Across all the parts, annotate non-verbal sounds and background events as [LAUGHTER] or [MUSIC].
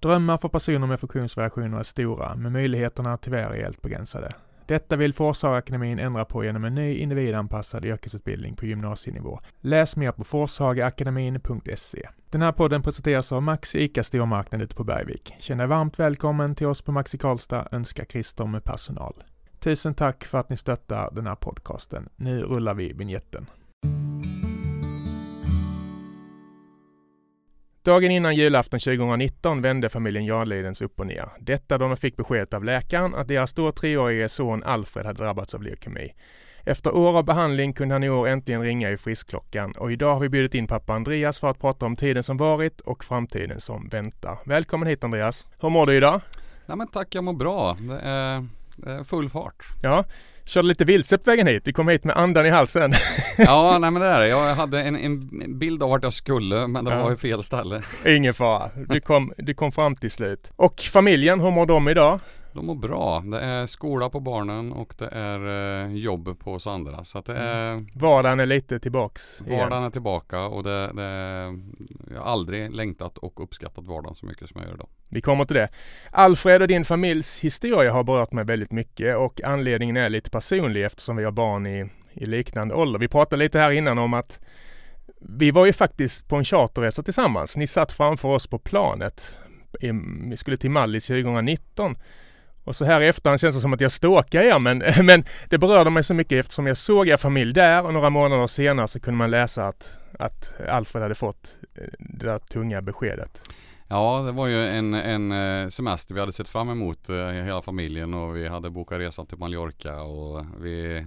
Drömmar för personer med funktionsvariationer är stora, men möjligheterna tyvärr är helt begränsade. Detta vill Forshagaakademin ändra på genom en ny individanpassad yrkesutbildning på gymnasienivå. Läs mer på forshagaakademin.se. Den här podden presenteras av Maxi ICA Stormarknad ute på Bergvik. Känn dig varmt välkommen till oss på Maxi Karlstad, önskar Christer med personal. Tusen tack för att ni stöttar den här podcasten. Nu rullar vi vignetten. Dagen innan julafton 2019 vände familjen Jarlidens upp och ner. Detta då de fick beskedet av läkaren att deras då treårige son Alfred hade drabbats av leukemi. Efter år av behandling kunde han i år äntligen ringa i friskklockan och idag har vi bjudit in pappa Andreas för att prata om tiden som varit och framtiden som väntar. Välkommen hit Andreas! Hur mår du idag? Ja men tack, jag mår bra. Det är full fart. Ja, körde lite vilse på vägen hit. Du kom hit med andan i halsen. [LAUGHS] ja, nej men det är. Jag hade en, en bild av vart jag skulle men det ja. var ju fel ställe. Ingen fara. Du kom, du kom fram till slut. Och familjen, hur mår de idag? De mår bra. Det är skola på barnen och det är eh, jobb på Sandra. Så det är mm. Vardagen är lite tillbaks igen. Vardagen är tillbaka och det, det, jag har aldrig längtat och uppskattat vardagen så mycket som jag gör idag. Vi kommer till det. Alfred och din familjs historia har berört mig väldigt mycket och anledningen är lite personlig eftersom vi har barn i, i liknande ålder. Vi pratade lite här innan om att vi var ju faktiskt på en charterresa tillsammans. Ni satt framför oss på planet. Vi skulle till Mallis 2019 och så här i efterhand känns det som att jag stalkar er men, [LAUGHS] men det berörde mig så mycket eftersom jag såg er familj där och några månader senare så kunde man läsa att, att Alfred hade fått eh, det där tunga beskedet. Ja, det var ju en, en eh, semester vi hade sett fram emot eh, hela familjen och vi hade bokat resan till Mallorca och vi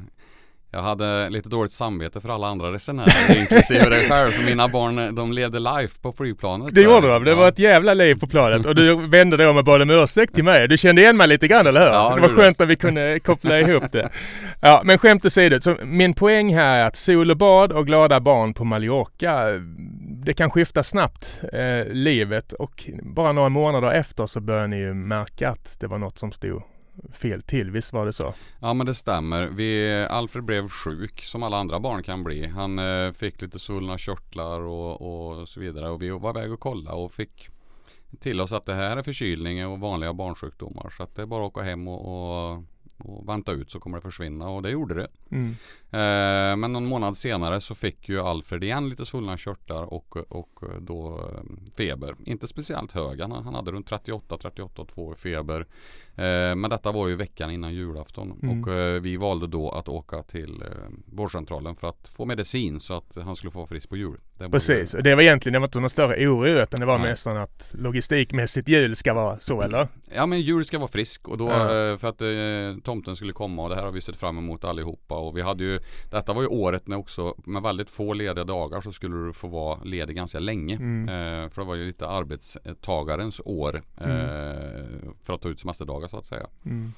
jag hade lite dåligt samvete för alla andra resenärer [LAUGHS] inklusive dig själv för mina barn de levde life på flygplanet. Det gjorde de, det ja. var ett jävla liv på planet och du vände dig om och bad om ursäkt till mig. Du kände igen mig lite grann eller hur? Ja, det var skönt att vi kunde koppla ihop det. Ja men skämt åsido, så min poäng här är att sol och bad och glada barn på Mallorca det kan skifta snabbt eh, livet och bara några månader efter så börjar ni ju märka att det var något som stod fel till, visst var det så? Ja men det stämmer. Vi, Alfred blev sjuk som alla andra barn kan bli. Han eh, fick lite svullna körtlar och, och så vidare och vi var iväg och kolla och fick till oss att det här är förkylning och vanliga barnsjukdomar. Så att det är bara att åka hem och, och och vänta ut så kommer det försvinna och det gjorde det. Mm. Eh, men någon månad senare så fick ju Alfred igen lite svullna körtlar och, och då eh, feber. Inte speciellt hög, han, han hade runt 38, 38 2 feber. Eh, men detta var ju veckan innan julafton mm. och eh, vi valde då att åka till eh, vårdcentralen för att få medicin så att han skulle få vara frisk på jul. Det Precis, och det var egentligen det var inte någon större oro utan det var Nej. nästan att logistikmässigt jul ska vara så eller? Ja men jul ska vara frisk och då ja. För att tomten skulle komma och det här har vi sett fram emot allihopa och vi hade ju Detta var ju året när också med väldigt få lediga dagar så skulle du få vara ledig ganska länge. Mm. Eh, för det var ju lite arbetstagarens år mm. för att ta ut semesterdagar så att säga. Mm.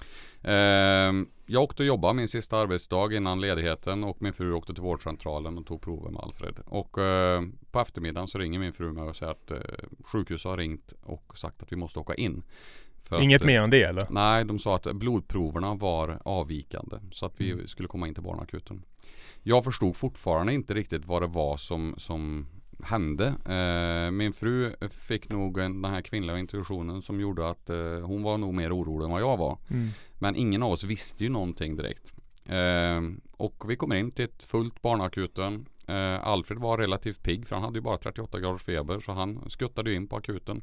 Eh, jag åkte och jobbade min sista arbetsdag innan ledigheten och min fru åkte till vårdcentralen och tog prover med Alfred. Och eh, på eftermiddagen så ringer min fru mig och säger att eh, sjukhuset har ringt och sagt att vi måste åka in. Inget att, mer än det eller? Nej, de sa att blodproverna var avvikande så att vi mm. skulle komma in till barnakuten. Jag förstod fortfarande inte riktigt vad det var som, som hände. Eh, min fru fick nog en, den här kvinnliga intuitionen som gjorde att eh, hon var nog mer orolig än vad jag var. Mm. Men ingen av oss visste ju någonting direkt. Eh, och vi kommer in till ett fullt barnakuten. Eh, Alfred var relativt pigg för han hade ju bara 38 graders feber så han skuttade in på akuten.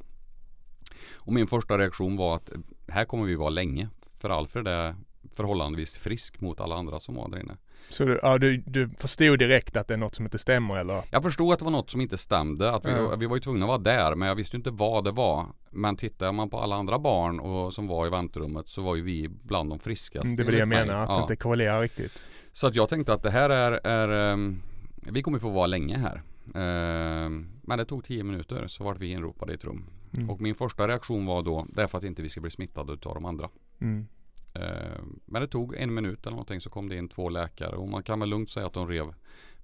Och min första reaktion var att här kommer vi vara länge. För Alfred är förhållandevis frisk mot alla andra som var där inne. Så du, ja, du, du förstod direkt att det är något som inte stämmer eller? Jag förstod att det var något som inte stämde. Att vi, mm. vi var ju tvungna att vara där men jag visste inte vad det var. Men tittar man på alla andra barn och, som var i väntrummet så var ju vi bland de friskaste. Mm, det är det jag menar, att ja. det inte korrelerar riktigt. Så att jag tänkte att det här är, är um, vi kommer få vara länge här. Uh, men det tog tio minuter så vart vi inropade i ett rum. Mm. Och min första reaktion var då, därför att inte vi ska bli smittade av de andra. Mm. Eh, men det tog en minut eller någonting så kom det in två läkare och man kan väl lugnt säga att de rev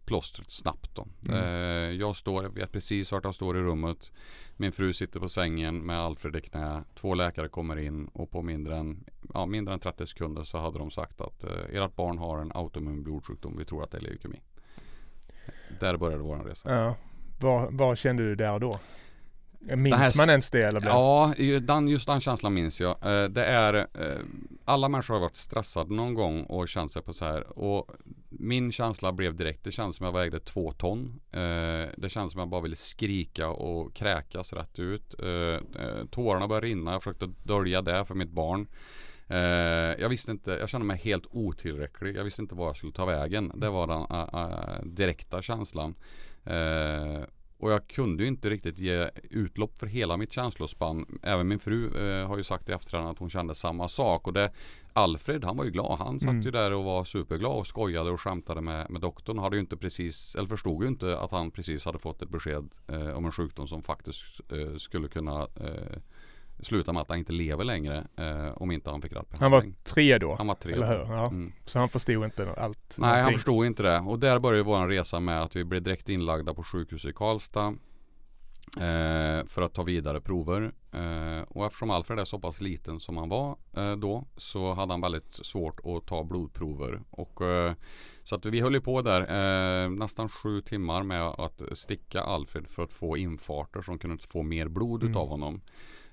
plåstret snabbt då. Mm. Eh, jag står, jag vet precis vart jag står i rummet. Min fru sitter på sängen med Alfred i knä. Två läkare kommer in och på mindre än, ja, mindre än 30 sekunder så hade de sagt att eh, ert barn har en autoimmun blodsjukdom. Vi tror att det är leukemi. Där började våran resa. Ja. Vad, vad kände du där och då? Minns här- man ens det eller? Ja, den, just den känslan minns jag. Eh, Det är, eh, alla människor har varit stressade någon gång och känt sig på så här. Och min känsla blev direkt, det kändes som jag vägde två ton. Eh, Det kändes som jag bara ville skrika och kräkas rätt ut. Tårarna började rinna, jag försökte dölja det för mitt barn. Jag visste inte, jag kände mig helt otillräcklig. Jag visste inte var jag skulle ta vägen. Det var den direkta känslan. Eh, och jag kunde ju inte riktigt ge utlopp för hela mitt känslospann. Även min fru eh, har ju sagt i efterhand att hon kände samma sak. Och det, Alfred han var ju glad. Han satt Mm. ju där och var superglad och skojade och skämtade med, med doktorn. Hade ju inte precis, eller förstod ju inte att han precis hade fått ett besked eh, om en sjukdom som faktiskt eh, skulle kunna eh, sluta med att han inte lever längre. Eh, om inte han fick rätt Han var tre då, han var tre eller hur? Ja. Mm. Så han förstod inte allt. Nej, han någonting. förstod inte det. Och där började vår resa med att vi blev direkt inlagda på sjukhuset i Karlstad. Eh, för att ta vidare prover. Eh, och eftersom Alfred är så pass liten som han var eh, då så hade han väldigt svårt att ta blodprover. Och, eh, så att vi höll ju på där eh, nästan sju timmar med att sticka Alfred för att få infarter som kunde få mer blod Mm. utav honom.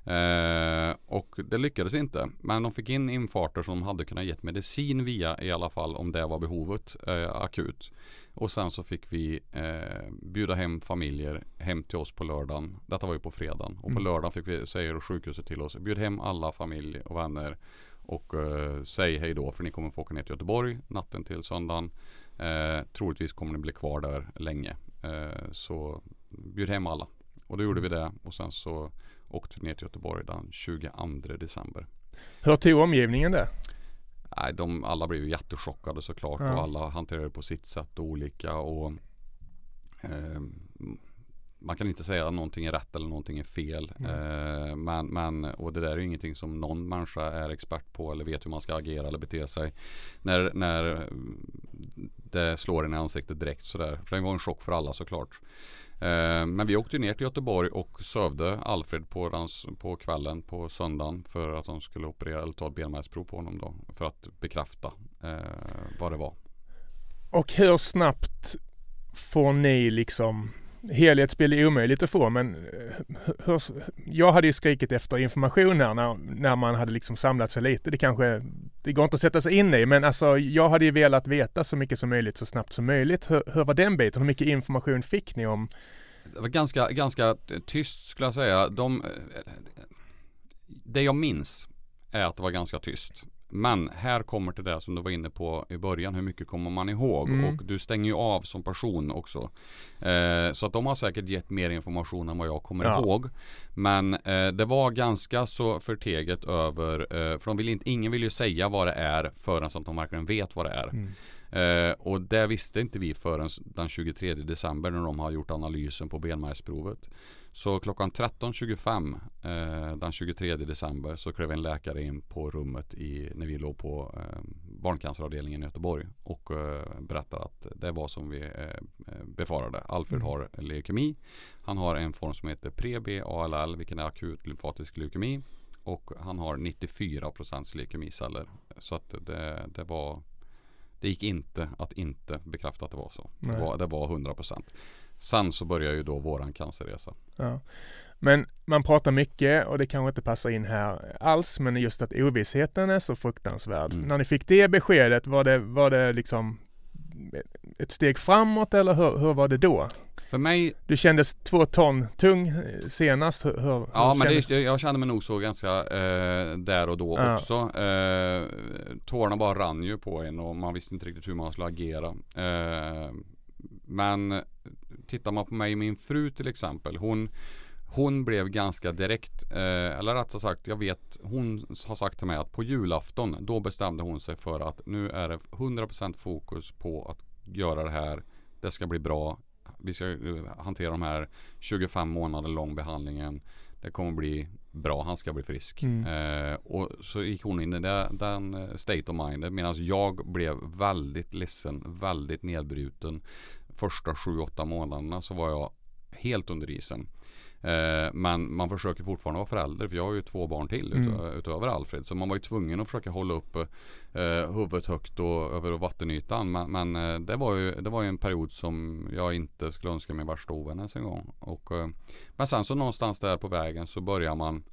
Eh, och det lyckades inte. Men de fick in infarter som de hade kunnat gett medicin via i alla fall om det var behovet eh, akut. Och sen så fick vi eh, bjuda hem familjer hem till oss på lördagen. Detta var ju på fredagen. Och på Mm. lördagen fick vi, säger sjukhuset till oss, bjud hem alla familj och vänner. Och eh, säg hej då för ni kommer få åka ner till Göteborg natten till söndagen. Eh, troligtvis kommer ni bli kvar där länge. Eh, så bjud hem alla. Och då gjorde vi det och sen så åkte ner till Göteborg den 22 december. Hur tog omgivningen det? Nej, de alla blev ju jättechockade såklart Ja. och alla hanterade det på sitt sätt och olika och eh, man kan inte säga att någonting är rätt eller någonting är fel. Eh, men, men, och det där är ju ingenting som någon människa är expert på eller vet hur man ska agera eller bete sig. När, när inte det slår en i ansiktet direkt sådär. För det var en chock för alla såklart. Eh, men vi åkte ner till Göteborg och sövde Alfred på, dans, på kvällen på söndagen för att de skulle operera eller ta ett benmärgsprov på honom då. För att bekräfta eh, vad det var. Och hur snabbt får ni liksom Helhetsbild är omöjligt att få men eh, hur, jag hade ju skrikit efter information här när, när man hade liksom samlat sig lite. Det kanske, det går inte att sätta sig in i men alltså jag hade ju velat veta så mycket som möjligt så snabbt som möjligt. Hur, hur var den biten? Hur mycket information fick ni om? Det var ganska, ganska tyst skulle jag säga. De, eh, det jag minns är att det var ganska tyst. Men här kommer till det som du var inne på i början. Hur mycket kommer man ihåg? Mm. Och du stänger ju av som person också. Eh, så att de har säkert gett mer information än vad jag kommer Ja. ihåg. Men eh, det var ganska så förteget över. Eh, för de vill inte, ingen vill ju säga vad det är förrän så att de verkligen vet vad det är. Mm. Eh, och det visste inte vi förrän den 23 december när de har gjort analysen på benmärgsprovet. Så klockan 13.25 eh, den 23 december så klev en läkare in på rummet i, när vi låg på eh, barncanceravdelningen i Göteborg och eh, berättade att det var som vi eh, befarade. Alfred Mm. har leukemi. Han har en form som heter pre-B-ALL vilken är akut lymfatisk leukemi. Och han har 94% leukemiceller. Så att det, det var det gick inte att inte bekräfta att det var så. Det var, det var 100%. Sen så börjar ju då våran cancerresa. Ja. Men man pratar mycket och det kanske inte passar in här alls men just att ovissheten är så fruktansvärd. Mm. När ni fick det beskedet var det, var det liksom ett steg framåt eller hur, hur var det då? För mig, Du kändes två ton tung senast. Hur, hur, ja men det, jag kände mig nog så ganska eh, där och då Ja. också. Eh, tårarna bara rann ju på en och man visste inte riktigt hur man skulle agera. Eh, men tittar man på mig och min fru till exempel. Hon, hon blev ganska direkt, eh, eller rätt sagt, jag vet, hon har sagt till mig att på julafton då bestämde hon sig för att nu är det 100% fokus på att göra det här. Det ska bli bra. Vi ska eh, hantera de här 25 månader lång behandlingen. Det kommer bli bra, han ska bli frisk. Mm. Eh, och så gick hon in i det, den eh, state of mind medan jag blev väldigt ledsen, väldigt nedbruten. Första 7-8 månaderna så var jag helt under isen. Eh, men man försöker fortfarande vara förälder för jag har ju två barn till mm. utöver Alfred. Så man var ju tvungen att försöka hålla upp eh, huvudet högt och över vattenytan. Men, men eh, det, var ju, det var ju en period som jag inte skulle önska mig värsta ovän ens en gång. Och, eh, men sen så någonstans där på vägen så börjar man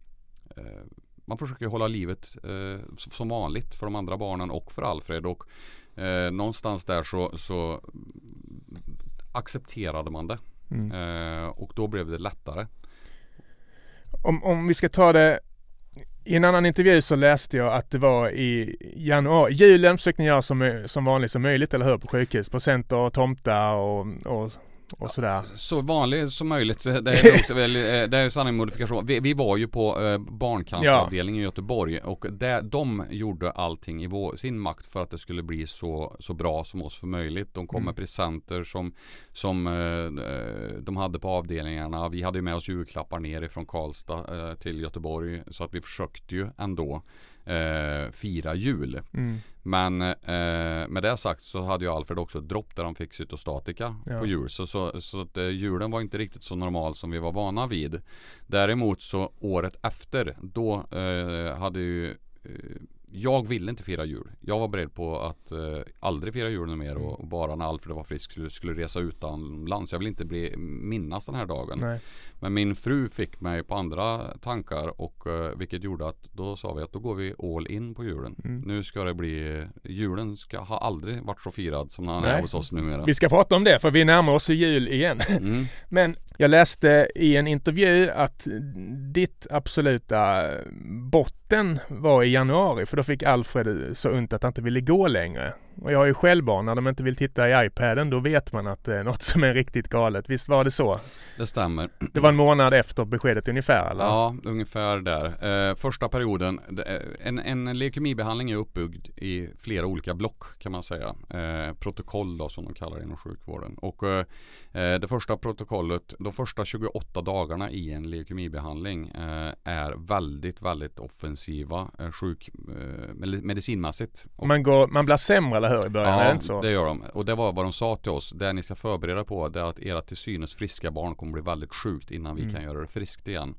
eh, man försöker hålla livet eh, som vanligt för de andra barnen och för Alfred. Och eh, någonstans där så, så accepterade man det. Mm. Eh, och då blev det lättare. Om, om vi ska ta det i en annan intervju så läste jag att det var i januari, julen försökte ni göra som, som vanligt som möjligt, eller hur? På sjukhus, presenter och tomtar och, och och sådär. Så vanlig som möjligt. Det är, också väl, eh, det är sanning modifikation. Vi, vi, var ju på eh, barncanceravdelningen ja. i Göteborg och där, de gjorde allting i vår, sin makt för att det skulle bli så, så bra som oss för möjligt. De kom mm. med presenter som, som eh, de hade på avdelningarna. Vi hade med oss julklappar ner ifrån Karlstad eh, till Göteborg så att vi försökte ju ändå eh, fira jul. Mm. Men eh, med det sagt så hade ju Alfred också ett dropp där han fick cytostatika ja. på jul. Så, så, så att, eh, julen var inte riktigt så normal som vi var vana vid. Däremot så året efter då eh, hade ju eh, jag ville inte fira jul. Jag var beredd på att eh, aldrig fira jul mer och, och, bara när Alfred var frisk skulle, skulle resa utomlands. Jag vill inte bli, minnas den här dagen. Nej. Men min fru fick mig på andra tankar och eh, vilket gjorde att då sa vi att då går vi all in på julen. Mm. Nu ska det bli, julen ska ha aldrig varit så firad som han är hos oss numera. Vi ska prata om det för vi närmar oss jul igen. Mm. [LAUGHS] Men jag läste i en intervju att ditt absoluta botten var i januari för då fick Alfred så ont att han inte ville gå längre. Och jag har ju själv barn, när de inte vill titta i iPaden då vet man att det är något som är riktigt galet. Visst var det så? Det stämmer. Det var en månad efter beskedet ungefär eller? Ja, ungefär där. Eh, första perioden, en, en leukemibehandling är uppbyggd i flera olika block kan man säga. Eh, protokoll då som de kallar det inom sjukvården. Och eh, eh det första protokollet, de första 28 dagarna i en leukemibehandling eh, är väldigt, väldigt offensiva eh, sjuk, medicinmässigt. Man, går, man blir sämre eller hur i början? Ja, är det, inte så? det gör de. Och det var vad de sa till oss. Det ni ska förbereda på det är att era till synes friska barn kommer bli väldigt sjukt innan vi mm. kan göra det friskt igen.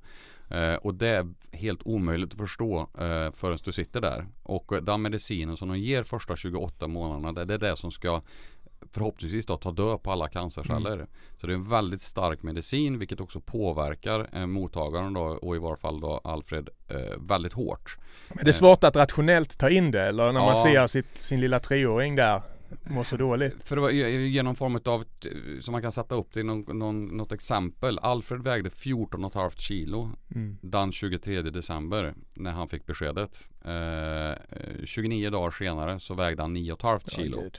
Eh, och det är helt omöjligt att förstå eh, förrän du sitter där. Och den medicinen som de ger första 28 månaderna det, det är det som ska förhoppningsvis då ta död på alla cancerceller. Mm. Så det är en väldigt stark medicin vilket också påverkar eh, mottagaren då, och i varje fall då Alfred eh, väldigt hårt. Men det är svårt att rationellt ta in det eller när ja. man ser sitt, sin lilla treåring där mår så dåligt. För det var genom form av, som man kan sätta upp till någon, någon, något exempel. Alfred vägde 14,5 kilo mm. den 23 december när han fick beskedet. Eh, 29 dagar senare så vägde han 9,5 kilo. Oh,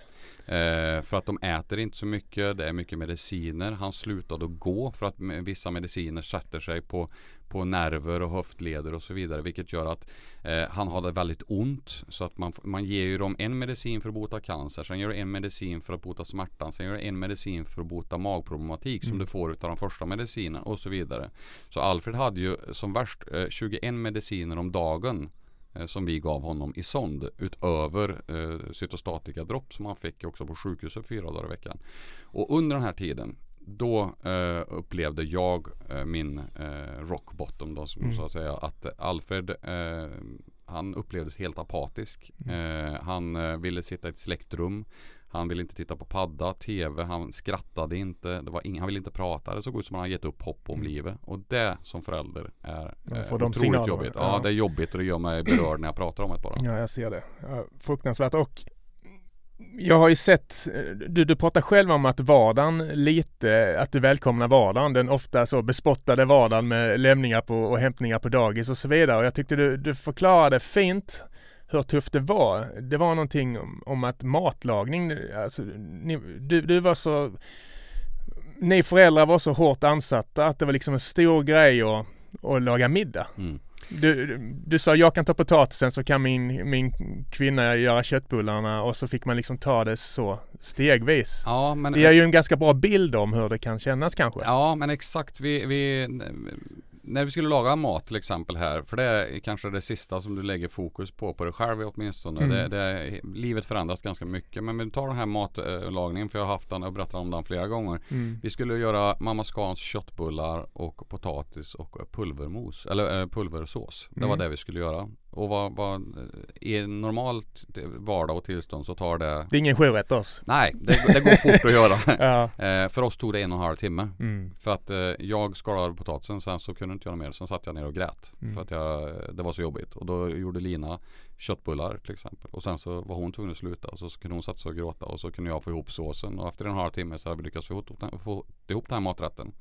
Eh, för att de äter inte så mycket, det är mycket mediciner. Han slutade att gå för att vissa mediciner sätter sig på, på nerver och höftleder och så vidare. Vilket gör att eh, han hade väldigt ont. Så att man, man ger ju dem en medicin för att bota cancer. Sen gör du en medicin för att bota smärtan. Sen gör du en medicin för att bota magproblematik mm. som du får utav de första medicinerna och så vidare. Så Alfred hade ju som värst eh, 21 mediciner om dagen som vi gav honom i sond utöver eh, cytostatika dropp som han fick också på sjukhuset fyra dagar i veckan. Och under den här tiden då eh, upplevde jag eh, min eh, rock bottom då, som mm. så att säga att Alfred eh, han upplevdes helt apatisk. Mm. Eh, han ville sitta i ett släckt rum. Han ville inte titta på padda, tv, han skrattade inte, det var ing, han ville inte prata. Det såg ut som att han gett upp hopp om mm. livet. Och det som förälder är eh, otroligt signaler. jobbigt. Ja, ja, det är jobbigt och det gör mig berörd när jag pratar om det bara. Ja, jag ser det. Ja, fruktansvärt. Och jag har ju sett, du, du pratar själv om att vardagen lite, att du välkomnar vardagen, den ofta så bespottade vardagen med lämningar på och hämtningar på dagis och så vidare. Och jag tyckte du, du förklarade fint hur tufft det var. Det var någonting om, om att matlagning, alltså, ni, du, du var så ni föräldrar var så hårt ansatta att det var liksom en stor grej att, att laga middag. Mm. Du, du sa jag kan ta potatisen så kan min, min kvinna göra köttbullarna och så fick man liksom ta det så stegvis. Ja, men, det ger ju en ganska bra bild om hur det kan kännas kanske. Ja men exakt. Vi, vi när vi skulle laga mat till exempel här, för det är kanske det sista som du lägger fokus på, på dig själv åtminstone. Mm. Det, det, livet förändras ganska mycket. Men vi tar den här matlagningen, för jag har haft den och berättat om den flera gånger. Mm. Vi skulle göra mamma Scans köttbullar och potatis och pulvermos, eller äh, pulversås. Det var mm. det vi skulle göra. Och vad, vad, i normalt vardag och tillstånd så tar det Det är ingen sjurätters? Nej, det, det, går fort att göra. [LAUGHS] ja. eh, för oss tog det en och en halv timme. Mm. För att eh, jag skalade potatisen sen så kunde inte göra mer. Sen satt jag ner och grät. Mm. För att jag, det var så jobbigt. Och då gjorde Lina köttbullar till exempel. Och sen så var hon tvungen att sluta. Och så kunde hon sig och gråta. Och så kunde jag få ihop såsen. Och efter en halv timme så hade vi lyckats få ihop, få ihop den här maträtten.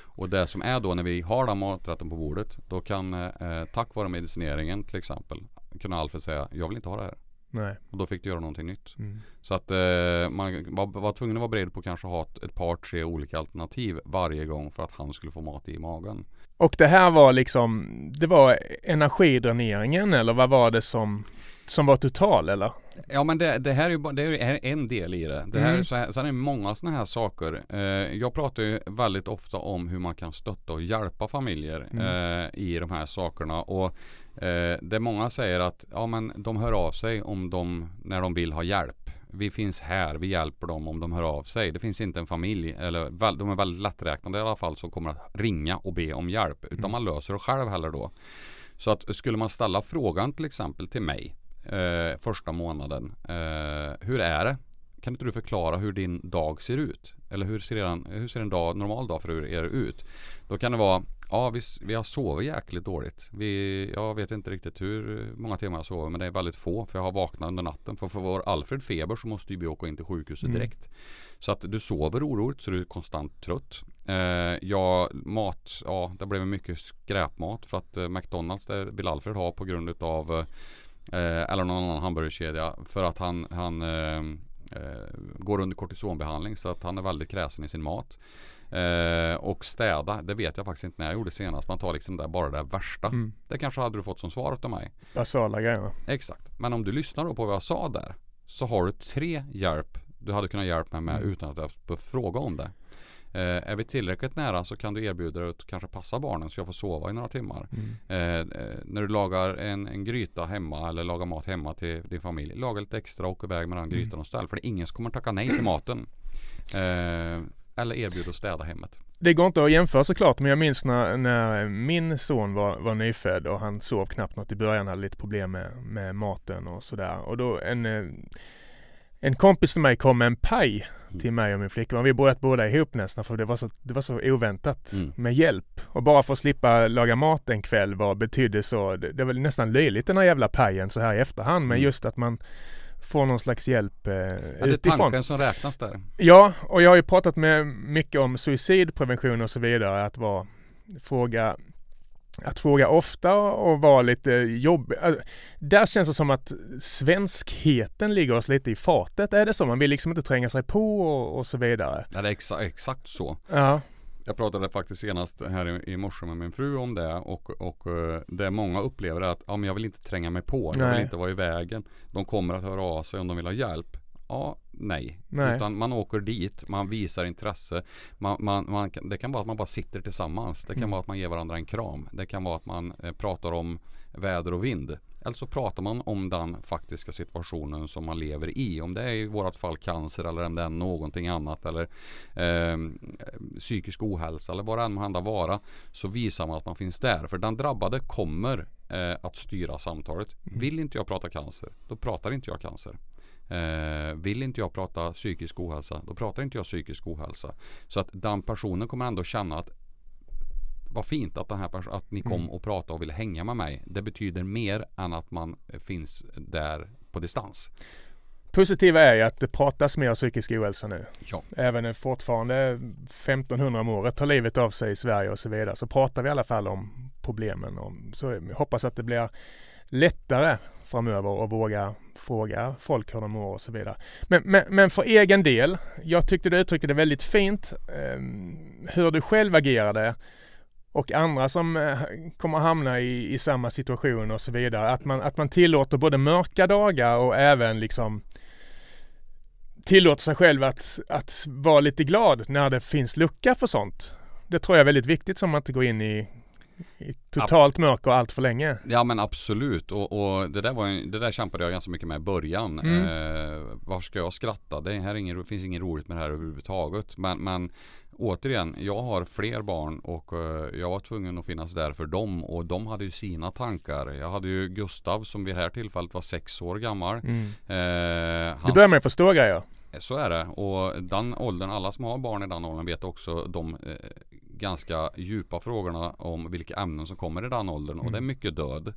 Och det som är då när vi har den maträtten på bordet. Då kan eh, tack vare medicineringen till exempel kunna Alfred säga jag vill inte ha det här. Nej. Och då fick du göra någonting nytt. Mm. Så att eh, man var, var tvungen att vara beredd på att kanske ha ett, ett, par tre olika alternativ varje gång för att han skulle få mat i magen. Och det här var liksom, det var energidräneringen eller vad var det som som var total eller? Ja men det, det här är ju det är en del i det. det här, mm. så här, sen är det många sådana här saker. Eh, jag pratar ju väldigt ofta om hur man kan stötta och hjälpa familjer mm. eh, i de här sakerna. Och eh, det många säger att ja, men de hör av sig om de, när de vill ha hjälp. Vi finns här, vi hjälper dem om de hör av sig. Det finns inte en familj, eller de är väldigt lätträknade i alla fall, som kommer att ringa och be om hjälp. Utan mm. man löser det själv heller då. Så att skulle man ställa frågan till exempel till mig eh, första månaden. Eh, hur är det? Kan inte du förklara hur din dag ser ut? Eller hur ser en, hur ser en dag, normal dag för er ut? Då kan det vara Ja, vi, vi har sovit jäkligt dåligt. Vi, jag vet inte riktigt hur många timmar jag sover, men det är väldigt få. För jag har vaknat under natten. För för vår Alfred feber så måste vi åka in till sjukhuset mm. direkt. Så att du sover oroligt så du är konstant trött. Eh, ja, mat, ja det blev mycket skräpmat för att eh, McDonalds det vill Alfred ha på grund av eh, Eh, eller någon annan hamburgerkedja. För att han, han eh, eh, går under kortisonbehandling så att han är väldigt kräsen i sin mat. Eh, och städa, det vet jag faktiskt inte när jag gjorde senast. Man tar liksom där, bara det värsta. Mm. Det kanske hade du fått som svar av mig. Basala grejer. Exakt. Men om du lyssnar då på vad jag sa där. Så har du tre hjälp du hade kunnat hjälpa mig med mm. utan att jag behövt fråga om det. Eh, är vi tillräckligt nära så kan du erbjuda dig att kanske passa barnen så jag får sova i några timmar. Mm. Eh, eh, när du lagar en, en gryta hemma eller lagar mat hemma till din familj. Laga lite extra och åk iväg med den mm. grytan och ställ. För det är ingen som kommer tacka nej till maten. Eh, eller erbjuda att städa hemmet. Det går inte att jämföra såklart men jag minns när, när min son var, var nyfödd och han sov knappt något i början, hade lite problem med, med maten och sådär. Och då en eh, en kompis till mig kom med en paj till mig och min flickvän. Vi bröt båda ihop nästan för det var så, det var så oväntat mm. med hjälp. Och bara för att slippa laga mat en kväll var betydde så, det, det var nästan löjligt den här jävla pajen så här i efterhand. Men mm. just att man får någon slags hjälp eh, ja, det är tanken som räknas där. Ja, och jag har ju pratat med mycket om suicidprevention och så vidare. Att vara, fråga att fråga ofta och vara lite jobbig. Äh, där känns det som att svenskheten ligger oss lite i fatet. Är det så? Man vill liksom inte tränga sig på och, och så vidare. Ja, det är exa exakt så. Ja. Jag pratade faktiskt senast här i, i morse med min fru om det och, och uh, det många upplever är att ja, men jag vill inte tränga mig på. Jag vill inte vara i vägen. De kommer att höra av sig om de vill ha hjälp. Ja, nej. nej. Utan man åker dit, man visar intresse. Man, man, man, det kan vara att man bara sitter tillsammans. Det kan mm. vara att man ger varandra en kram. Det kan vara att man eh, pratar om väder och vind. Eller så pratar man om den faktiska situationen som man lever i. Om det är i vårat fall cancer eller om det är någonting annat eller eh, psykisk ohälsa eller vad det än hända vara. Så visar man att man finns där. För den drabbade kommer eh, att styra samtalet. Mm. Vill inte jag prata cancer, då pratar inte jag cancer. Eh, vill inte jag prata psykisk ohälsa, då pratar inte jag psykisk ohälsa. Så att den personen kommer ändå känna att vad fint att, den här att ni kom mm. och pratade och ville hänga med mig. Det betyder mer än att man finns där på distans. Positiva är ju att det pratas mer psykisk ohälsa nu. Ja. Även fortfarande 1500 om året tar livet av sig i Sverige och så vidare så pratar vi i alla fall om problemen. Och så jag hoppas att det blir lättare framöver att våga fråga folk hur de mår och så vidare. Men, men, men för egen del, jag tyckte du uttryckte det väldigt fint eh, hur du själv agerade och andra som eh, kommer hamna i, i samma situation och så vidare. Att man, att man tillåter både mörka dagar och även liksom tillåter sig själv att, att vara lite glad när det finns lucka för sånt. Det tror jag är väldigt viktigt så man inte går in i i totalt mörker allt för länge. Ja men absolut och, och det, där var en, det där kämpade jag ganska mycket med i början. Mm. Eh, varför ska jag skratta? Det här är ingen, finns inget roligt med det här överhuvudtaget. Men, men återigen, jag har fler barn och eh, jag var tvungen att finnas där för dem och de hade ju sina tankar. Jag hade ju Gustav som vid det här tillfället var sex år gammal. Mm. Eh, Du hans- börjar med att förstå grejer. så är det och den åldern, alla som har barn i den åldern vet också de eh, ganska djupa frågorna om vilka ämnen som kommer i den åldern och det är Mm. mycket död.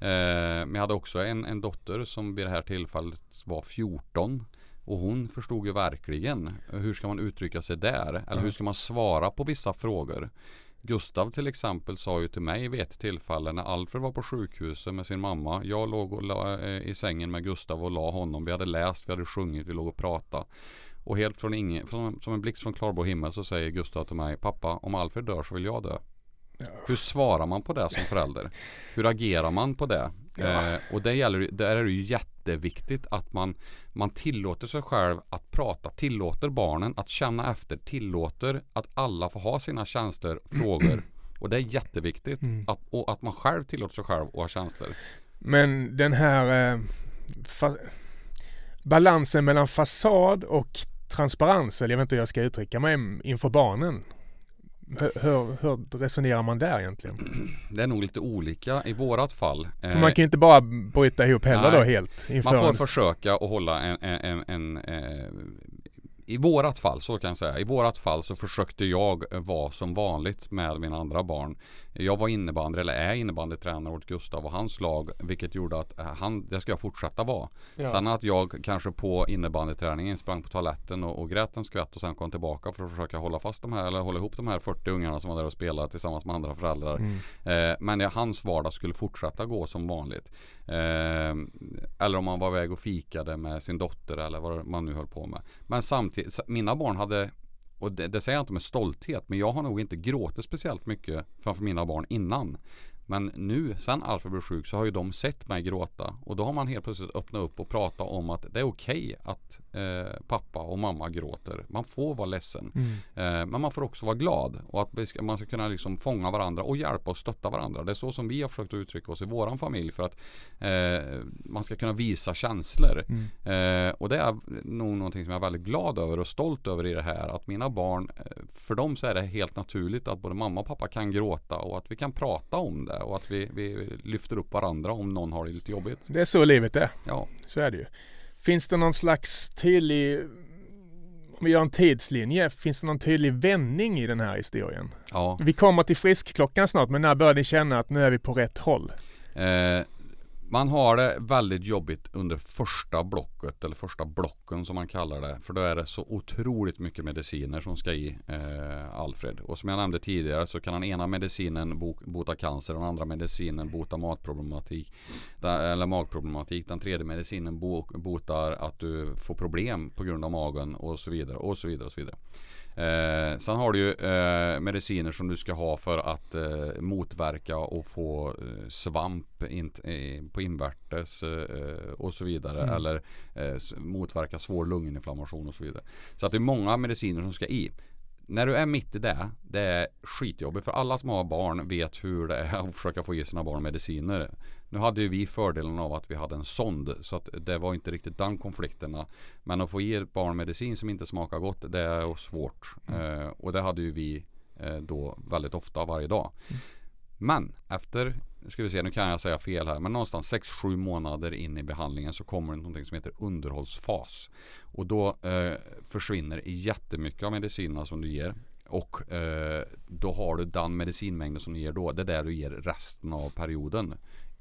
Eh, men jag hade också en, en dotter som vid det här tillfället var 14 och hon förstod ju verkligen eh, hur ska man uttrycka sig där eller Ja. hur ska man svara på vissa frågor. Gustav till exempel sa ju till mig vid ett tillfälle när Alfred var på sjukhuset med sin mamma. Jag låg la, eh, i sängen med Gustav och la honom. Vi hade läst, vi hade sjungit, vi låg och pratade. Och helt från ingen, från, som en blixt från klarblå himmel så säger Gustav till mig Pappa, om Alfred dör så vill jag dö. Hur svarar man på det som förälder? Hur agerar man på det? Ja. Eh, och det gäller, ju- där är det ju jätteviktigt att man, man tillåter sig själv att prata, tillåter barnen att känna efter, tillåter att alla får ha sina känslor, [CLEARS THROAT] frågor. Och det är jätteviktigt. Mm. Att, och att man själv tillåter sig själv att ha känslor. Men den här eh, balansen mellan fasad och transparens, eller jag vet inte hur jag ska uttrycka mig inför barnen. Hur, hur, resonerar man där egentligen? [CLEARS THROAT] Det är nog lite olika i vårat fall. För Eh, man kan ju inte bara bryta ihop heller nej. då helt inför Man får ens- försöka att hålla en, en, en, en eh, I vårat fall, så kan jag säga. I vårat fall så försökte jag vara som vanligt med mina andra barn. Jag var innebandy, eller är innebandytränare åt Gustav och hans lag. Vilket gjorde att eh, han, det ska jag fortsätta vara. Ja. Sen att jag kanske på innebandyträningen sprang på toaletten och, och grät en skvätt och sen kom tillbaka för att försöka hålla fast de här, eller hålla ihop de här 40 ungarna som var där och spelade tillsammans med andra föräldrar. Mm. Eh, men ja, hans vardag skulle fortsätta gå som vanligt. Eh, eller om man var iväg och fikade med sin dotter eller vad man nu höll på med. Men samtidigt, mina barn hade och det, det säger jag inte med stolthet men jag har nog inte gråtit speciellt mycket framför mina barn innan. Men nu, sen Alfred blev sjuk, så har ju de sett mig gråta. Och då har man helt plötsligt öppnat upp och pratat om att det är okej att eh, pappa och mamma gråter. Man får vara ledsen. Mm. Eh, men man får också vara glad och att ska, man ska kunna liksom fånga varandra och hjälpa och stötta varandra. Det är så som vi har försökt uttrycka oss i våran familj för att eh, man ska kunna visa känslor. Mm. Eh, och det är nog någonting som jag är väldigt glad över och stolt över i det här. Att mina barn, eh, för dem så är det helt naturligt att både mamma och pappa kan gråta och att vi kan prata om det och att vi, vi lyfter upp varandra om någon har det lite jobbigt. Det är så livet är. Ja, Så är det ju. Finns det någon slags tydlig, om vi gör en tidslinje, finns det någon tydlig vändning i den här historien? ja. Vi kommer till friskklockan snart, men när börjar ni känna att nu är vi på rätt håll? Eh, man har det väldigt jobbigt under första blocket eller första blocken som man kallar det. För då är det så otroligt mycket mediciner som ska i eh, Alfred. Och som jag nämnde tidigare så kan den ena medicinen bo, bota cancer och den andra medicinen bota matproblematik. Den, eller magproblematik. Den tredje medicinen bo, botar att du får problem på grund av magen och så vidare och så vidare och så vidare. Eh, sen har du ju eh, mediciner som du ska ha för att eh, motverka och få eh, svamp in, på invärtes eh, och så vidare. Mm. Eller eh, motverka svår lunginflammation och så vidare. Så att det är många mediciner som ska i. När du är mitt i det, det är skitjobbigt. För alla som har barn vet hur det är att försöka få i sina barn mediciner. Nu hade ju vi fördelen av att vi hade en sond. Så att det var inte riktigt den konflikterna. Men att få i ett barn medicin som inte smakar gott, det är svårt. Mm. Eh, och det hade ju vi eh, då väldigt ofta varje dag. Mm. Men efter, nu ska vi se, nu kan jag säga fel här, men någonstans 6-7 månader in i behandlingen så kommer det någonting som heter underhållsfas. Och då eh, försvinner jättemycket av medicinerna som du ger. Och eh, då har du den medicinmängden som du ger då, det är där du ger resten av perioden.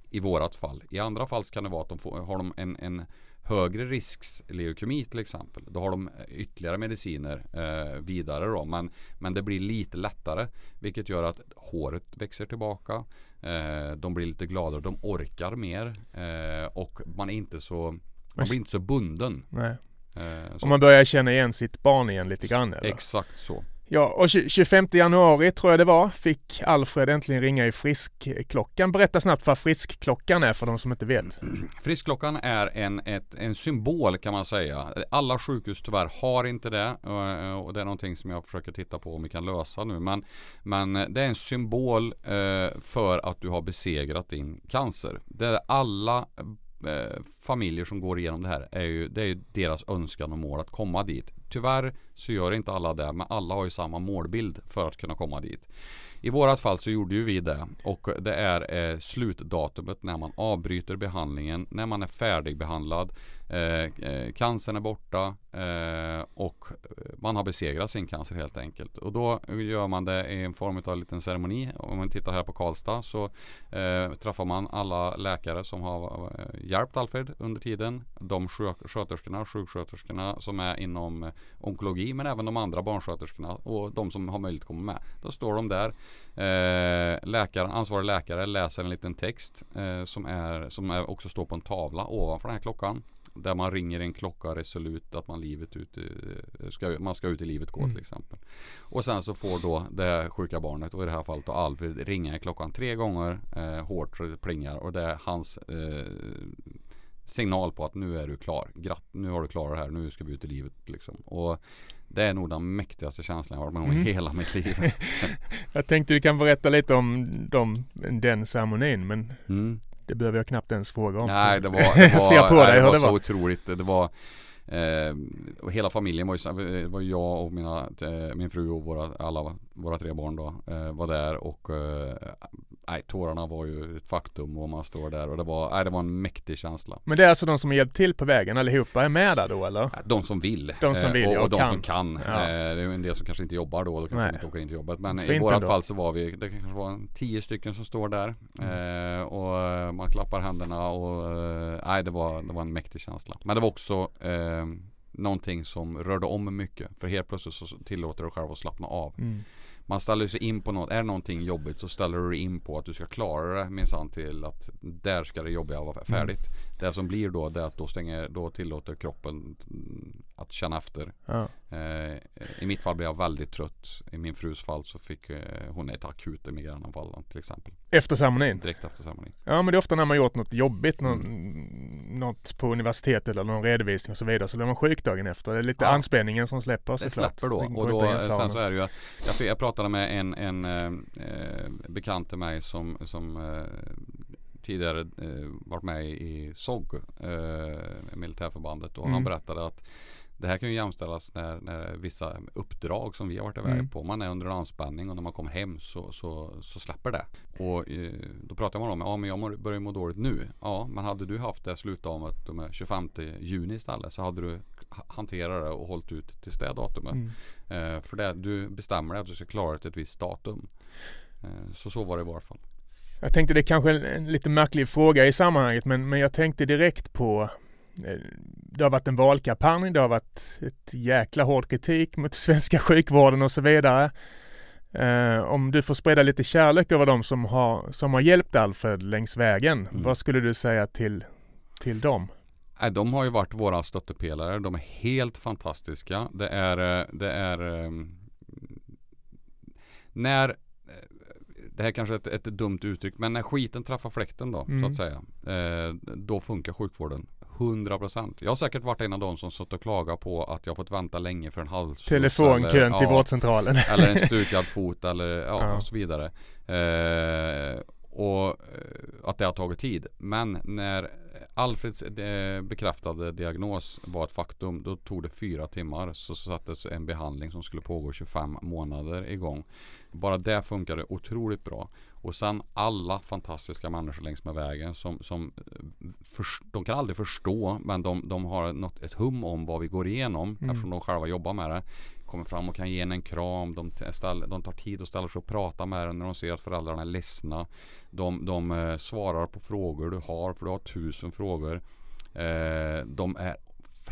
I vårat fall. I andra fall så kan det vara att de får, har de en, en högre risks leukemi till exempel. Då har de ytterligare mediciner eh, vidare då. Men, men det blir lite lättare. Vilket gör att håret växer tillbaka. Eh, de blir lite gladare. De orkar mer. Eh, och man är inte så man blir inte så bunden. Nej. Eh, så. Om man börjar känna igen sitt barn igen lite grann eller? Exakt så. Ja, och 25 januari tror jag det var, fick Alfred äntligen ringa i friskklockan. Berätta snabbt vad friskklockan är för de som inte vet. Friskklockan är en, ett, en symbol kan man säga. Alla sjukhus tyvärr har inte det och det är någonting som jag försöker titta på om vi kan lösa nu. Men, men det är en symbol eh, för att du har besegrat din cancer. Det är alla eh, familjer som går igenom det här är ju, det är ju deras önskan och mål att komma dit. Tyvärr så gör inte alla det, men alla har ju samma målbild för att kunna komma dit. I vårat fall så gjorde ju vi det och det är eh, slutdatumet när man avbryter behandlingen, när man är färdigbehandlad Eh, eh, cancern är borta eh, och eh, man har besegrat sin cancer helt enkelt. Och då gör man det i en form av en liten ceremoni. Om man tittar här på Karlstad så träffar man alla läkare som har hjälpt Alfred under tiden. De sköterskorna, sjuksköterskorna som är inom onkologi men även de andra barnsköterskorna och de som har möjlighet att komma med. Då står de där. Eh, läkaren, ansvarig läkare läser en liten text eh, som, är, som är också står på en tavla ovanför den här klockan. Där man ringer en klocka resolut att man, livet ut, ska, man ska ut i livet gå mm. till exempel. Och sen så får då det sjuka barnet och i det här fallet då Alfred ringa klockan tre gånger eh, hårt det plingar och det är hans eh, signal på att nu är du klar. Gratt, nu har du klarat det här, nu ska vi ut i livet liksom. Och det är nog den mäktigaste känslan jag har med om mm. i hela mitt liv. [LAUGHS] jag tänkte vi kan berätta lite om dem, den ceremonin men mm. Det behöver jag knappt ens fråga om. Nej, det var, [LAUGHS] det var, på nej, dig det var, det var så otroligt. Det var eh, och hela familjen var ju, det var jag och mina, eh, min fru och våra, alla våra tre barn då eh, var där och eh, nej, tårarna var ju ett faktum och man står där och det var, nej, det var en mäktig känsla. Men det är alltså de som hjälpt till på vägen allihopa är med där då eller? De som vill. De som vill eh, och, och, och de kan. som kan. Ja. Eh, det är en del som kanske inte jobbar då, då kanske nej. inte åker in till jobbet. Men Fint i vårat fall så var vi, det kanske var tio stycken som står där mm. eh, och man klappar händerna och nej, det var, det var en mäktig känsla. Men det var också eh, någonting som rörde om mycket. För helt plötsligt så tillåter du själv att slappna av. Mm man ställer sig in på något. Är det någonting jobbigt så ställer du dig in på att du ska klara det minsann till att där ska det jobbiga vara färdigt. Mm. Det som blir då det är att då stänger, då tillåter kroppen att känna efter. Ja. Eh, I mitt fall blev jag väldigt trött. I min frus fall så fick eh, hon ett akut migränanfall till exempel. Efter ceremonin? Direkt efter ceremonin. Ja men det är ofta när man gjort något jobbigt, någon, mm. något på universitetet eller någon redovisning och så vidare så blir man sjuk dagen efter. Det är lite ja. anspänningen som släpper såklart. Det släpper då. Och då sen så är det ju, jag, jag pratade med en, en eh, bekant till mig som, som eh, tidigare eh, varit med i SOG, eh, militärförbandet och mm. han berättade att det här kan ju jämställas när, när vissa uppdrag som vi har varit iväg mm. på. Man är under anspänning och när man kommer hem så, så, så släpper det. Och eh, då pratar man om, ja men jag börjar må dåligt nu. Ja, men hade du haft det slutdatumet de 25 juni istället så hade du hanterat det och hållit ut tills det datumet. Mm. Eh, för det, du bestämmer dig att du ska klara det till ett visst datum. Eh, så så var det i varje fall. Jag tänkte det är kanske är en lite märklig fråga i sammanhanget men, men jag tänkte direkt på det har varit en valkampanj, det har varit ett jäkla hård kritik mot [LAUGHS] svenska sjukvården och så vidare. Eh, om du får sprida lite kärlek över dem som har, som har hjälpt Alfred längs vägen, mm. vad skulle du säga till, till dem? De har ju varit våra stöttepelare. De är helt fantastiska. Det är, eh, det är ehm, när det här kanske är ett, ett dumt uttryck, men när skiten träffar fläkten då, mm. så att mm. säga. Eh, då funkar sjukvården. 100%. Jag har säkert varit en av de som stått och klagat på att jag fått vänta länge för en hals. Telefonkön till ja, vårdcentralen. [LAUGHS] eller en [LAUGHS] stukad fot eller ja, ja. och så vidare. Eh, och eh, att det har tagit tid. Men när Alfreds eh, bekräftade diagnos var ett faktum. Då tog det fyra timmar så sattes en behandling som skulle pågå 25 månader igång. Bara det funkade otroligt bra. Och sen alla fantastiska människor längs med vägen som, som eh, för, de kan aldrig förstå men de, de har något, ett hum om vad vi går igenom mm. eftersom de själva jobbar med det. Kommer fram och kan ge en en kram. De, ställ, de tar tid och ställer sig och pratar med den när de ser att föräldrarna är ledsna. De, de eh, svarar på frågor du har för du har tusen frågor. Eh, de är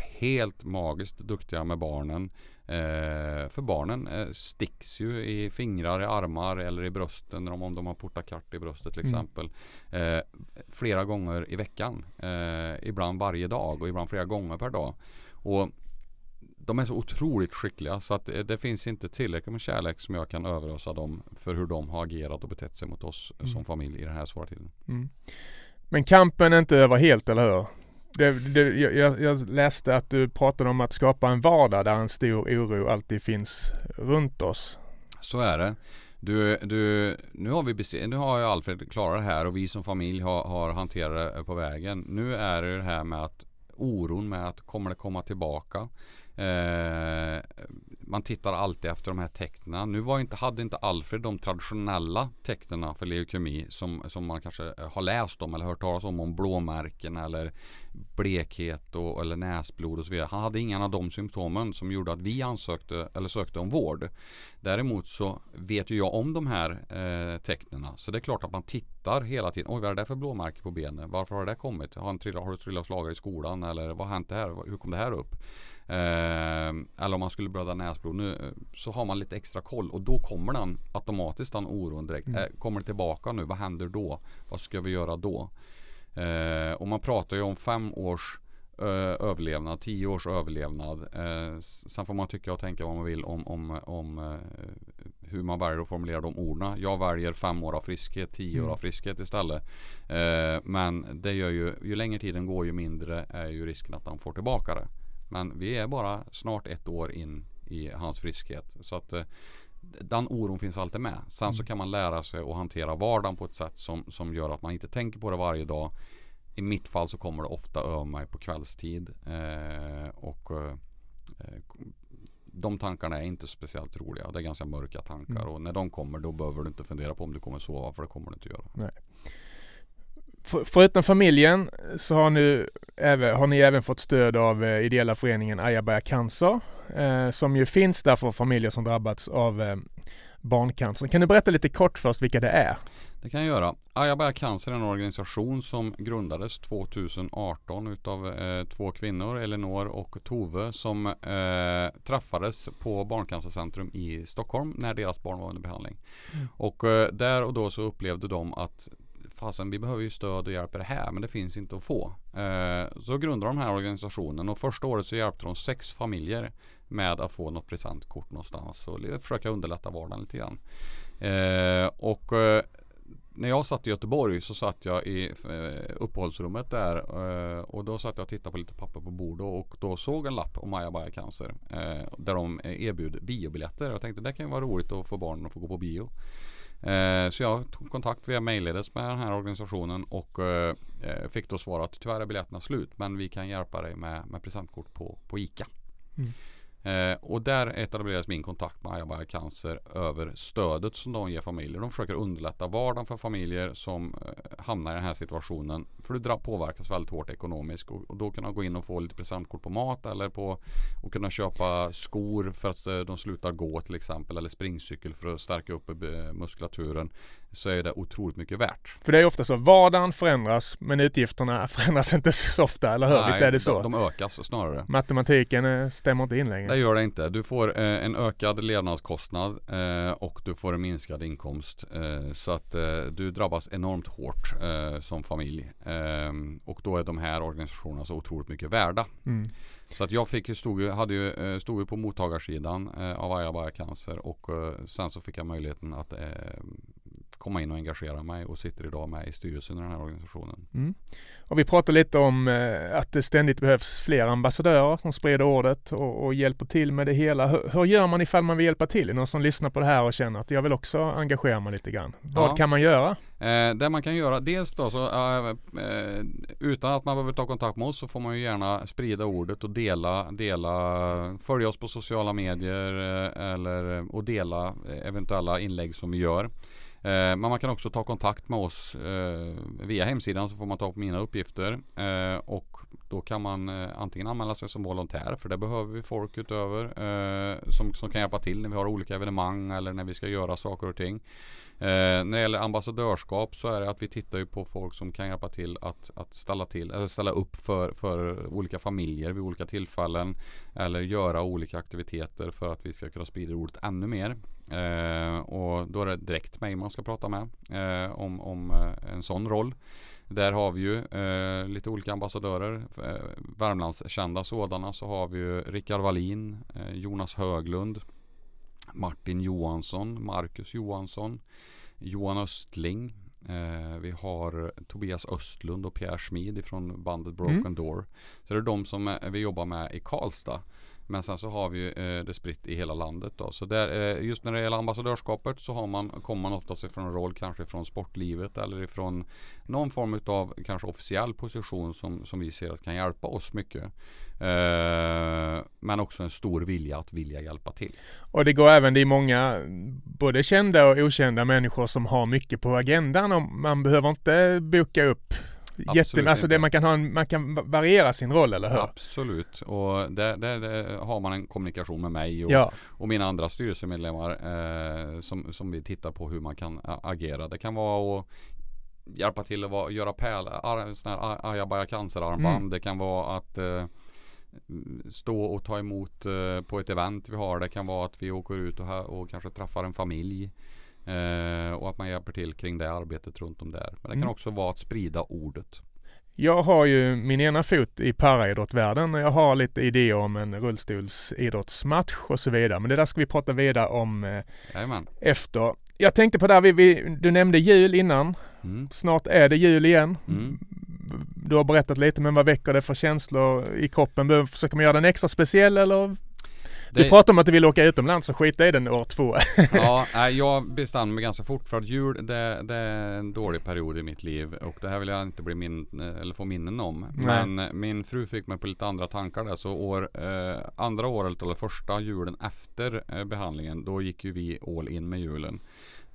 helt magiskt duktiga med barnen. Eh, för barnen eh, sticks ju i fingrar, i armar eller i brösten om, om de har portakart i bröstet till mm. exempel. Mm. Eh, flera gånger i veckan. Eh, ibland varje dag och ibland flera gånger per dag. Och de är så otroligt skickliga så att det, det finns inte tillräckligt med kärlek som jag kan överösa dem för hur de har agerat och betett sig mot oss mm. som familj i den här svåra tiden. Mm. Men kampen är inte över helt, eller hur? Det, det, jag, jag, läste att du pratade om att skapa en vardag där en stor oro alltid finns runt oss. Så är det. Du, du, nu, har vi nu har ju Alfred klarat det här och vi som familj har, har hanterat det eh, på vägen. Nu är det det här med att oron med att kommer det komma tillbaka? Eh, man tittar alltid efter de här tecknen. Nu var inte, hade inte Alfred de traditionella tecknen för leukemi som, som man kanske eh, har läst om eller hört talas om. Om blåmärken eller blekhet och, eller näsblod och så vidare. Han hade inga av de symptomen som gjorde att vi ansökte eller sökte om vård. Däremot så vet ju jag om de här eh, tecknen. Så det är klart att man tittar hela tiden. Oj, vad är det där för blåmärke på benet? Varför har det där kommit? Har, han trillat, har du trillat slagare i skolan? Eller vad har hänt här? Hur kom det här upp? Eh, eller om man skulle blöda näsblod nu eh, så har man lite extra koll och då kommer den automatiskt den oron direkt. Mm. Eh, kommer det tillbaka nu? Vad händer då? Vad ska vi göra då? Och man pratar ju om fem års överlevnad, tio års överlevnad. Sen får man tycka och tänka vad man vill om, om, om hur man väljer att formulera de orden. Jag väljer fem år av friskhet, tio mm. år av friskhet istället. men det gör ju, ju längre tiden går ju mindre är ju risken att han får tillbaka det. Men vi är bara snart ett år in i hans friskhet. Så att eh, den oron finns alltid med. Sen så mm. kan man lära sig att hantera vardagen på ett sätt som, som gör att man inte tänker på det varje dag. I mitt fall så kommer det ofta över mig på kvällstid. Eh, och eh, de tankarna är inte speciellt roliga. Det är ganska mörka tankar. Mm. Och när de kommer då behöver du inte fundera på om du kommer sova. För det kommer du inte göra. Nej. För, förutom familjen så har, nu, även, har ni även fått stöd av eh, ideella föreningen Ajaberga Cancer eh, som ju finns där för familjer som drabbats av eh, barncancer. Kan du berätta lite kort för oss vilka det är? Det kan jag göra. Ajaberga Cancer är en organisation som grundades 2018 utav eh, två kvinnor, Elinor och Tove, som eh, träffades på Barncancercentrum i Stockholm när deras barn var under behandling. Mm. Och eh, där och då så upplevde de att fasen vi behöver ju stöd och hjälp i det här men det finns inte att få. Eh, så grundade de den här organisationen och första året så hjälpte de sex familjer med att få något presentkort någonstans och försöka underlätta vardagen lite grann. Eh, och eh, när jag satt i Göteborg så satt jag i eh, uppehållsrummet där eh, och då satt jag och tittade på lite papper på bordet och då såg en lapp om Maja Baja Cancer eh, där de eh, erbjuder biobiljetter. Jag tänkte det kan ju vara roligt att få barnen att få gå på bio. Eh, så jag tog kontakt via mejlledes med den här organisationen och eh, eh fick då svar att tyvärr är biljetterna slut men vi kan hjälpa dig med, med presentkort på, på ICA. Mm. Eh, och där etablerades min kontakt med Ayabaya Cancer över stödet som de ger familjer. De försöker underlätta vardagen för familjer som eh, hamnar i den här situationen. För det påverkas väldigt hårt ekonomiskt och, och, då kan de gå in och få lite presentkort på mat eller på och kunna köpa skor för att eh, de slutar gå till exempel eller springcykel för att stärka upp eh, muskulaturen så är det otroligt mycket värt. För det är ofta så, vardagen förändras men utgifterna [LAUGHS] förändras inte så ofta, eller hur? Nej, Visst är det så? De, de ökas snarare. Matematiken eh, stämmer inte in längre. Det gör det inte. Du får eh, en ökad levnadskostnad eh, och du får en minskad inkomst. Eh, så att eh, du drabbas enormt hårt eh, som familj. och då är de här organisationerna så otroligt mycket värda. Mm. Så att jag fick, stod, hade ju, stod ju på mottagarsidan av Aja Cancer och sen så fick jag möjligheten att komma in och engagera mig och sitter idag med i styrelsen i den här organisationen. Mm. Och vi pratar lite om eh, att det ständigt behövs fler ambassadörer som sprider ordet och, och hjälper till med det hela. Hur, hur, gör man ifall man vill hjälpa till? Är någon som lyssnar på det här och känner att jag vill också engagera mig lite grann? Vad ja. kan man göra? Eh, det man kan göra, dels då så eh, eh, utan att man behöver ta kontakt med oss så får man ju gärna sprida ordet och dela, dela följa oss på sociala medier eh, eller och dela eventuella inlägg som vi gör. Eh, men man kan också ta kontakt med oss eh, via hemsidan så får man ta upp mina uppgifter eh, och då kan man eh, antingen anmäla sig som volontär för det behöver vi folk utöver eh, som, som kan hjälpa till när vi har olika evenemang eller när vi ska göra saker och ting. Eh, när det gäller ambassadörskap så är det att vi tittar ju på folk som kan hjälpa till att, att ställa, till, eller ställa upp för, för olika familjer vid olika tillfällen. Eller göra olika aktiviteter för att vi ska kunna sprida ordet ännu mer. Eh, och då är det direkt mig man ska prata med eh, om, om eh, en sån roll. Där har vi ju eh, lite olika ambassadörer. Eh, Värmlandskända sådana. Så har vi ju Rickard Wallin, eh, Jonas Höglund, Martin Johansson, Marcus Johansson, Johan Östling. Eh, vi har Tobias Östlund och Pierre Smid från bandet Broken mm. Door. Så det är de som vi jobbar med i Karlstad. Men sen så har vi eh, det spritt i hela landet då. Så där, eh, just när det gäller ambassadörskapet så har man, kommer man oftast ifrån en roll kanske från sportlivet eller ifrån någon form av kanske officiell position som, som vi ser att kan hjälpa oss mycket. Eh, men också en stor vilja att vilja hjälpa till. Och det går även, det är många både kända och okända människor som har mycket på agendan och man behöver inte boka upp Jätte, alltså det, man, kan ha en, man kan variera sin roll, eller hur? Absolut, och där, där, där har man en kommunikation med mig och, ja. och mina andra styrelsemedlemmar eh, som, som vi tittar på hur man kan agera. Det kan vara att hjälpa till att vara, göra pärl, sådana här ajabaja cancerarmband. Mm. Det kan vara att eh, stå och ta emot eh, på ett event vi har. Det kan vara att vi åker ut och, och kanske träffar en familj. Eh, och att man hjälper till kring det arbetet runt om där. Men det kan mm. också vara att sprida ordet. Jag har ju min ena fot i paraidrottvärlden. Jag har lite idéer om en rullstolsidrottsmatch och så vidare. Men det där ska vi prata vidare om eh, efter. Jag tänkte på det här, vi, vi, du nämnde jul innan. Mm. Snart är det jul igen. Mm. Du har berättat lite, men vad väcker det för känslor i kroppen? Försöker man göra den extra speciell eller det... Du pratade om att du ville åka utomlands och skita i den år två. ja, [LAUGHS] jag bestämde mig ganska fort för att jul det, det, är en dålig period i mitt liv och det här vill jag inte bli min, eller få minnen om. Nej. Men min fru fick mig på lite andra tankar där så år, eh, andra året eller första julen efter eh, behandlingen då gick ju vi all in med julen.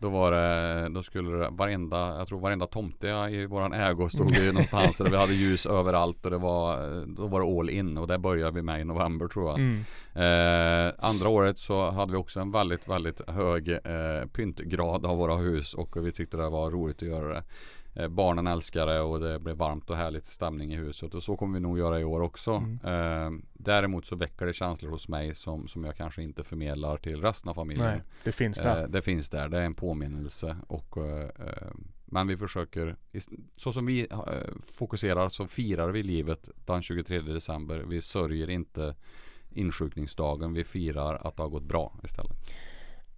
Då var det, då skulle det, varenda, jag tror varenda tomte i våran ägo stod ju någonstans och vi hade ljus överallt och det var, då var det all in och det började vi med i november tror jag. Mm. Eh, andra året så hade vi också en väldigt, väldigt hög eh, pyntgrad av våra hus och vi tyckte det var roligt att göra det. Eh, barnen älskar det och det blev varmt och härligt stämning i huset och så kommer vi nog göra i år också. Mm. Eh, däremot så väcker det känslor hos mig som, som jag kanske inte förmedlar till resten av familjen. Nej, det finns där. Eh, det finns där, det är en påminnelse och eh, men vi försöker, så som vi fokuserar så firar vi livet den 23 december. Vi sörjer inte insjukningsdagen. Vi firar att det har gått bra istället.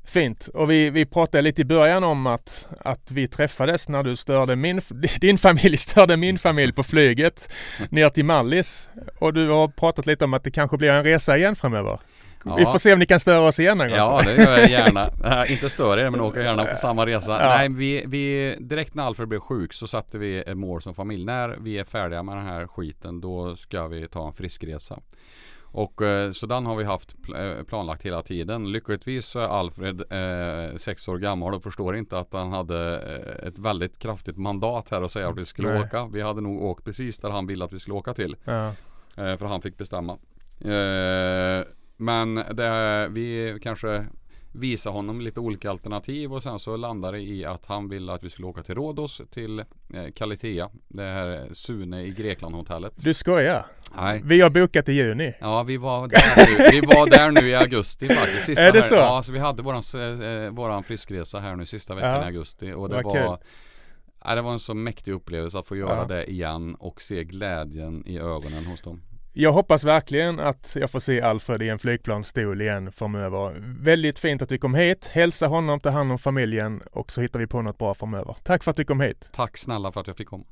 Fint. Och vi, vi pratade lite i början om att, att vi träffades när du störde min, [LAUGHS] din familj störde min familj på flyget ner till Mallis. Och du har pratat lite om att det kanske blir en resa igen framöver. Ja. Vi får se om ni kan störa oss igen en gång. Ja, det gör jag gärna. [LAUGHS] Äh, inte störa er, men åker gärna på samma resa. Ja. Nej, vi, vi, direkt när Alfred blev sjuk så satte vi ett mål som familj. När vi är färdiga med den här skiten, då ska vi ta en friskresa. Och eh, så den har vi haft eh, planlagt hela tiden. Lyckligtvis så är Alfred eh, sex år gammal och förstår inte att han hade eh, ett väldigt kraftigt mandat här att säga att vi skulle Nej. åka. Vi hade nog åkt precis där han ville att vi skulle åka till. Ja. Eh, för han fick bestämma. Eh, men det, vi kanske visa honom lite olika alternativ och sen så landade det i att han ville att vi skulle åka till Rhodos till eh, Kalitea. Det här Sune i Grekland hotellet. Du skojar? Nej. Vi har bokat i juni. Ja, vi var där nu, vi var där nu i augusti faktiskt. Sista [LAUGHS] är det här. så? Ja, så vi hade våran, eh, våran friskresa här nu sista veckan ja. i augusti och det var, var Ja, det var en så mäktig upplevelse att få göra ja. det igen och se glädjen i ögonen hos dem. Jag hoppas verkligen att jag får se Alfred i en flygplansstol igen framöver. Väldigt fint att du kom hit. Hälsa honom, ta hand om familjen och så hittar vi på något bra framöver. Tack för att du kom hit. Tack snälla för att jag fick komma.